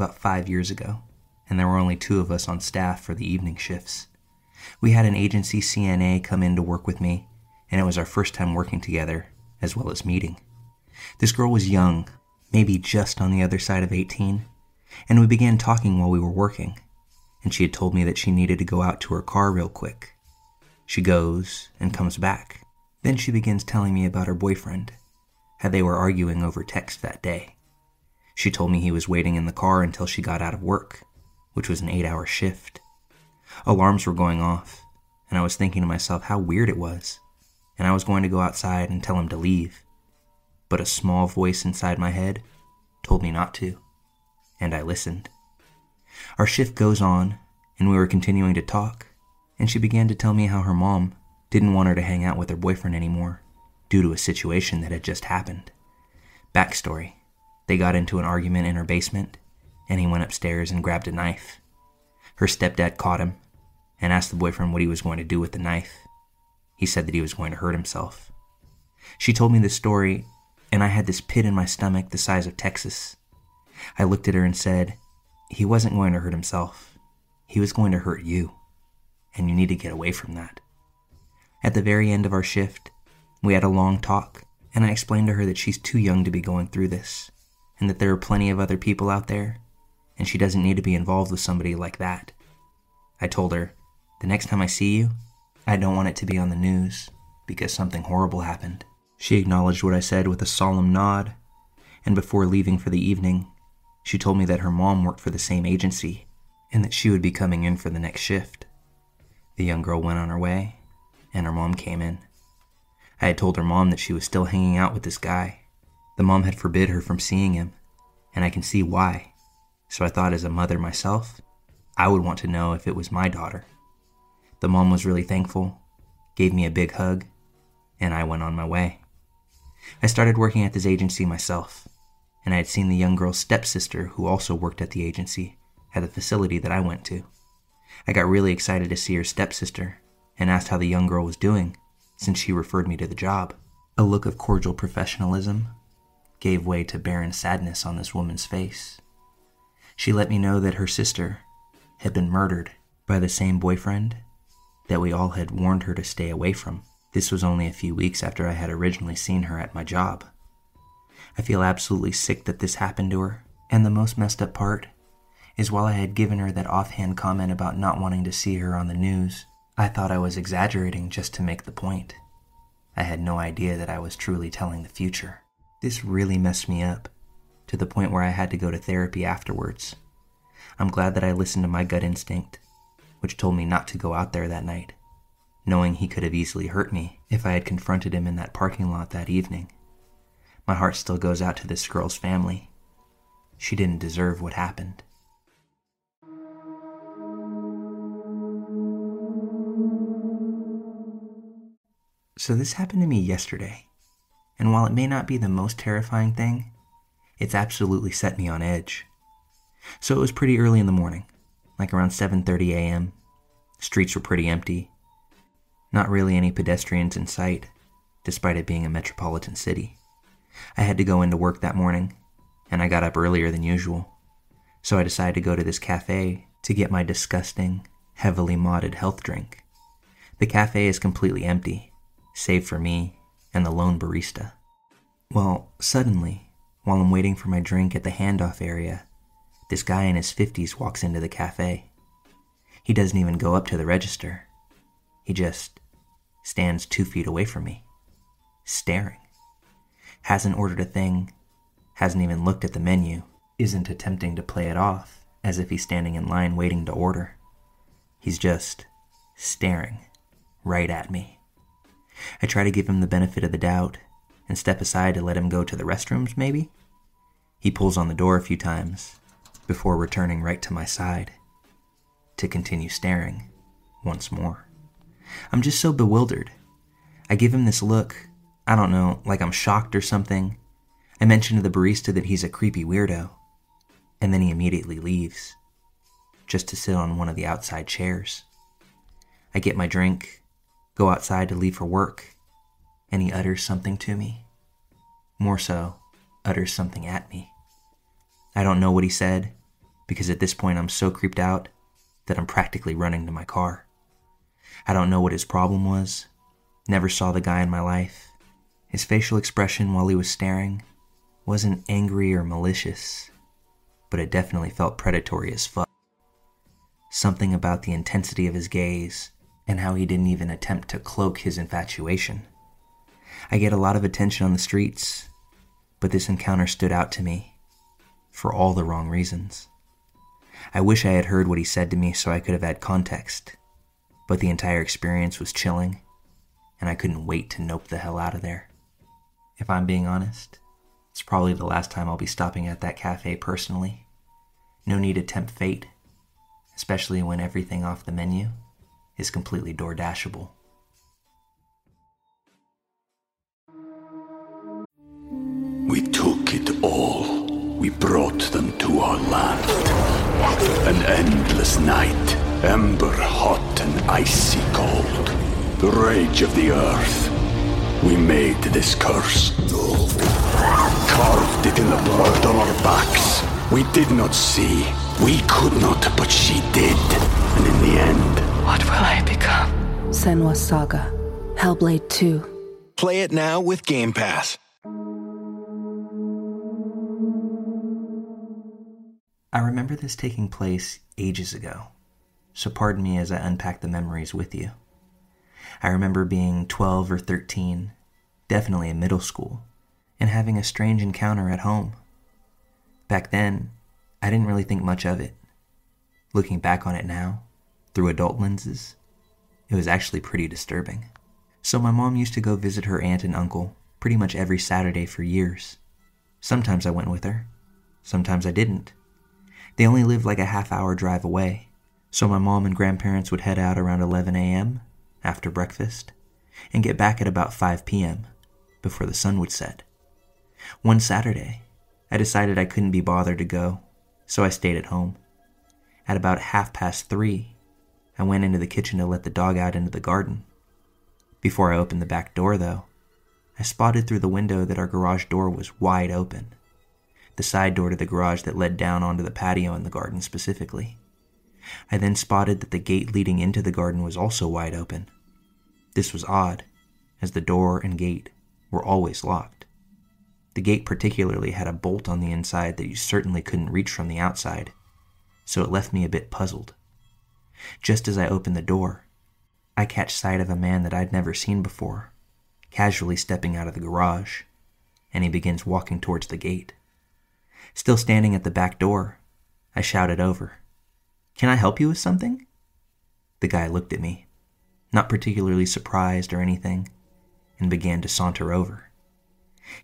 about five years ago, and there were only two of us on staff for the evening shifts. We had an agency CNA come in to work with me, and it was our first time working together, as well as meeting. This girl was young, maybe just on the other side of 18, and we began talking while we were working, and she had told me that she needed to go out to her car real quick. She goes and comes back. Then she begins telling me about her boyfriend, how they were arguing over text that day. She told me he was waiting in the car until she got out of work, which was an eight hour shift. Alarms were going off, and I was thinking to myself how weird it was, and I was going to go outside and tell him to leave. But a small voice inside my head told me not to, and I listened. Our shift goes on, and we were continuing to talk, and she began to tell me how her mom didn't want her to hang out with her boyfriend anymore due to a situation that had just happened. Backstory they got into an argument in her basement, and he went upstairs and grabbed a knife. Her stepdad caught him and asked the boyfriend what he was going to do with the knife. He said that he was going to hurt himself. She told me this story, and I had this pit in my stomach the size of Texas. I looked at her and said, He wasn't going to hurt himself. He was going to hurt you, and you need to get away from that. At the very end of our shift, we had a long talk, and I explained to her that she's too young to be going through this, and that there are plenty of other people out there, and she doesn't need to be involved with somebody like that. I told her, the next time I see you, I don't want it to be on the news because something horrible happened. She acknowledged what I said with a solemn nod, and before leaving for the evening, she told me that her mom worked for the same agency and that she would be coming in for the next shift. The young girl went on her way, and her mom came in. I had told her mom that she was still hanging out with this guy. The mom had forbid her from seeing him, and I can see why. So I thought, as a mother myself, I would want to know if it was my daughter. The mom was really thankful, gave me a big hug, and I went on my way. I started working at this agency myself, and I had seen the young girl's stepsister who also worked at the agency at the facility that I went to. I got really excited to see her stepsister and asked how the young girl was doing since she referred me to the job. A look of cordial professionalism gave way to barren sadness on this woman's face. She let me know that her sister had been murdered by the same boyfriend that we all had warned her to stay away from. This was only a few weeks after I had originally seen her at my job. I feel absolutely sick that this happened to her, and the most messed up part is while I had given her that offhand comment about not wanting to see her on the news, I thought I was exaggerating just to make the point. I had no idea that I was truly telling the future. This really messed me up, to the point where I had to go to therapy afterwards. I'm glad that I listened to my gut instinct, which told me not to go out there that night, knowing he could have easily hurt me if I had confronted him in that parking lot that evening. My heart still goes out to this girl's family. She didn't deserve what happened. So, this happened to me yesterday, and while it may not be the most terrifying thing, It's absolutely set me on edge. So it was pretty early in the morning, like around 7:30 a.m. Streets were pretty empty. Not really any pedestrians in sight, despite it being a metropolitan city. I had to go into work that morning, and I got up earlier than usual. So I decided to go to this cafe to get my disgusting, heavily modded health drink. The cafe is completely empty, save for me and the lone barista. Well, suddenly, while I'm waiting for my drink at the handoff area, this guy in his 50s walks into the cafe. He doesn't even go up to the register. He just stands two feet away from me, staring. Hasn't ordered a thing, hasn't even looked at the menu, isn't attempting to play it off as if he's standing in line waiting to order. He's just staring right at me. I try to give him the benefit of the doubt and step aside to let him go to the restrooms, maybe. He pulls on the door a few times before returning right to my side to continue staring once more. I'm just so bewildered. I give him this look, I don't know, like I'm shocked or something. I mention to the barista that he's a creepy weirdo, and then he immediately leaves, just to sit on one of the outside chairs. I get my drink, go outside to leave for work, and he utters something to me. More so, utters something at me. I don't know what he said, because at this point I'm so creeped out that I'm practically running to my car. I don't know what his problem was. Never saw the guy in my life. His facial expression while he was staring wasn't angry or malicious, but it definitely felt predatory as fuck. Something about the intensity of his gaze and how he didn't even attempt to cloak his infatuation. I get a lot of attention on the streets, but this encounter stood out to me for all the wrong reasons. I wish I had heard what he said to me so I could have had context, but the entire experience was chilling, and I couldn't wait to nope the hell out of there. If I'm being honest, it's probably the last time I'll be stopping at that cafe personally. No need to tempt fate, especially when everything off the menu is completely door dashable. We took it all. We brought them to our land. An endless night, ember hot and icy cold. The rage of the earth. We made this curse. Carved it in the blood on our backs. We did not see. We could not, but she did. And in the end, What will I become? Senua's Saga. Hellblade 2. Play it now with Game Pass. I remember this taking place ages ago, so pardon me as I unpack the memories with you. I remember being 12 or 13, definitely in middle school, and having a strange encounter at home. Back then, I didn't really think much of it. Looking back on it now, through adult lenses, it was actually pretty disturbing. So my mom used to go visit her aunt and uncle pretty much every Saturday for years. Sometimes I went with her, sometimes I didn't. They only lived like a half hour drive away, so my mom and grandparents would head out around 11 a.m. after breakfast and get back at about 5 p.m. before the sun would set. One Saturday, I decided I couldn't be bothered to go, so I stayed at home. At about half past three, I went into the kitchen to let the dog out into the garden. Before I opened the back door, though, I spotted through the window that our garage door was wide open the side door to the garage that led down onto the patio in the garden specifically. I then spotted that the gate leading into the garden was also wide open. This was odd, as the door and gate were always locked. The gate particularly had a bolt on the inside that you certainly couldn't reach from the outside, so it left me a bit puzzled. Just as I open the door, I catch sight of a man that I'd never seen before, casually stepping out of the garage, and he begins walking towards the gate. Still standing at the back door, I shouted over, Can I help you with something? The guy looked at me, not particularly surprised or anything, and began to saunter over.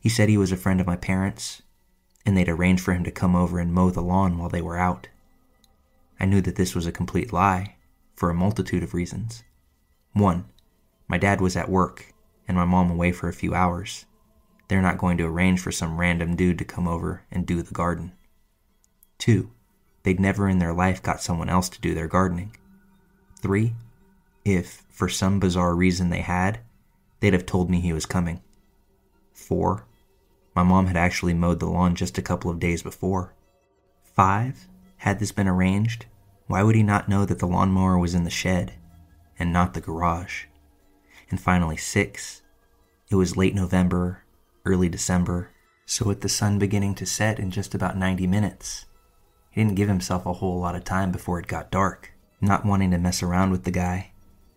He said he was a friend of my parents, and they'd arranged for him to come over and mow the lawn while they were out. I knew that this was a complete lie, for a multitude of reasons. One, my dad was at work, and my mom away for a few hours. they're not going to arrange for some random dude to come over and do the garden. Two, they'd never in their life got someone else to do their gardening. Three, if for some bizarre reason they had, they'd have told me he was coming. Four, my mom had actually mowed the lawn just a couple of days before. Five, had this been arranged, why would he not know that the lawnmower was in the shed and not the garage? And finally, six, it was late November, early December, so with the sun beginning to set in just about 90 minutes, he didn't give himself a whole lot of time before it got dark, not wanting to mess around with the guy,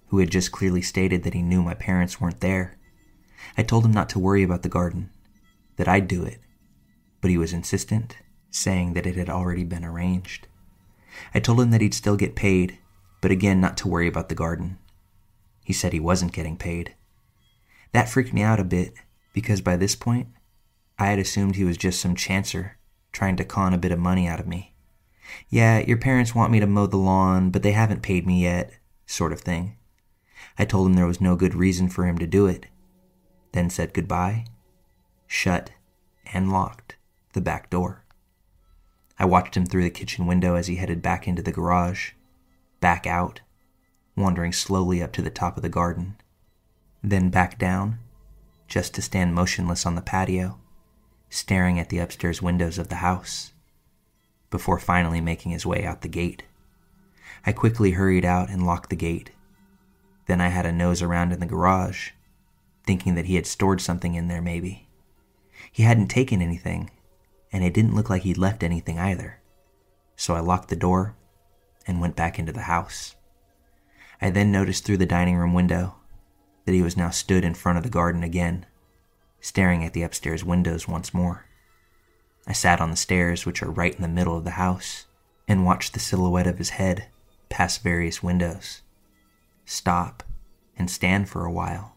who had just clearly stated that he knew my parents weren't there. I told him not to worry about the garden, that I'd do it, but he was insistent, saying that it had already been arranged. I told him that he'd still get paid, but again not to worry about the garden. He said he wasn't getting paid. That freaked me out a bit because by this point, I had assumed he was just some chancer trying to con a bit of money out of me. Yeah, your parents want me to mow the lawn, but they haven't paid me yet, sort of thing. I told him there was no good reason for him to do it, then said goodbye, shut, and locked the back door. I watched him through the kitchen window as he headed back into the garage, back out, wandering slowly up to the top of the garden, then back down, just to stand motionless on the patio, staring at the upstairs windows of the house, before finally making his way out the gate. I quickly hurried out and locked the gate. Then I had a nose around in the garage, thinking that he had stored something in there maybe. He hadn't taken anything, and it didn't look like he'd left anything either. So I locked the door and went back into the house. I then noticed through the dining room window that he was now stood in front of the garden again, staring at the upstairs windows once more. I sat on the stairs, which are right in the middle of the house, and watched the silhouette of his head pass various windows, stop, and stand for a while,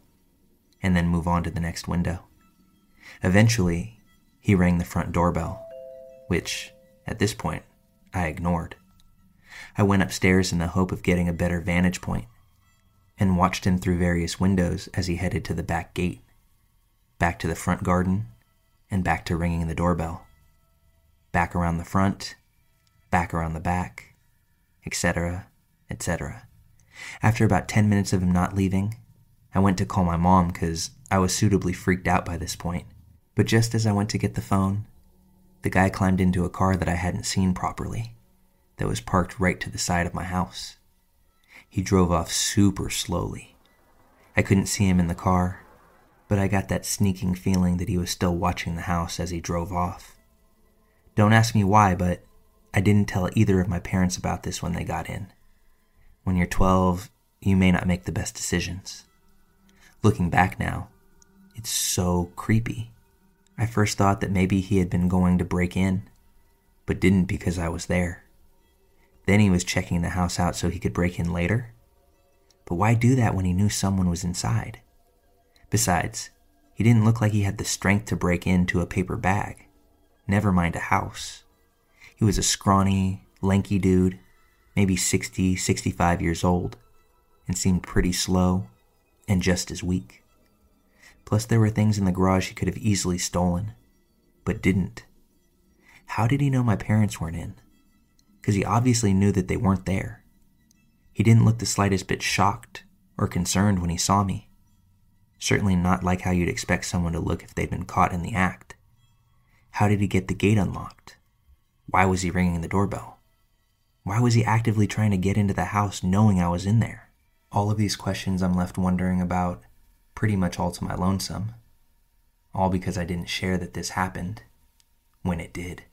and then move on to the next window. Eventually, he rang the front doorbell, which, at this point, I ignored. I went upstairs in the hope of getting a better vantage point and watched him through various windows as he headed to the back gate, back to the front garden, and back to ringing the doorbell. Back around the front, back around the back, etc., etc. After about 10 minutes of him not leaving, I went to call my mom because I was suitably freaked out by this point. But just as I went to get the phone, the guy climbed into a car that I hadn't seen properly, that was parked right to the side of my house. He drove off super slowly. I couldn't see him in the car, but I got that sneaking feeling that he was still watching the house as he drove off. Don't ask me why, but I didn't tell either of my parents about this when they got in. When you're 12, you may not make the best decisions. Looking back now, it's so creepy. I first thought that maybe he had been going to break in, but didn't because I was there. Then he was checking the house out so he could break in later. But why do that when he knew someone was inside? Besides, he didn't look like he had the strength to break into a paper bag, never mind a house. He was a scrawny, lanky dude, maybe 60, 65 years old, and seemed pretty slow and just as weak. Plus, there were things in the garage he could have easily stolen, but didn't. How did he know my parents weren't in? Because he obviously knew that they weren't there. He didn't look the slightest bit shocked or concerned when he saw me. Certainly not like how you'd expect someone to look if they'd been caught in the act. How did he get the gate unlocked? Why was he ringing the doorbell? Why was he actively trying to get into the house knowing I was in there? All of these questions I'm left wondering about pretty much all to my lonesome. All because I didn't share that this happened when it did.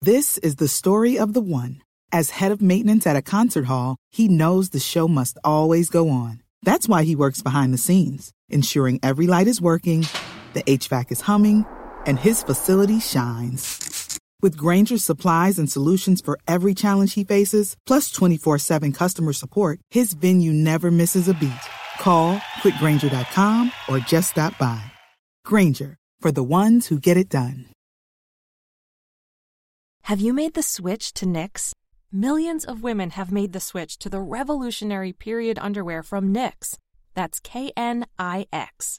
This is the story of the one. As head of maintenance at a concert hall, he knows the show must always go on. That's why he works behind the scenes, ensuring every light is working, the HVAC is humming and his facility shines. With Grainger's supplies and solutions for every challenge he faces, plus 24 7 customer support, his venue never misses a beat. Call click grainger.com or just stop by. Grainger, for the ones who get it done. Have you made the switch to Knix? Millions of women have made the switch to the revolutionary period underwear from Knix. That's K N I X.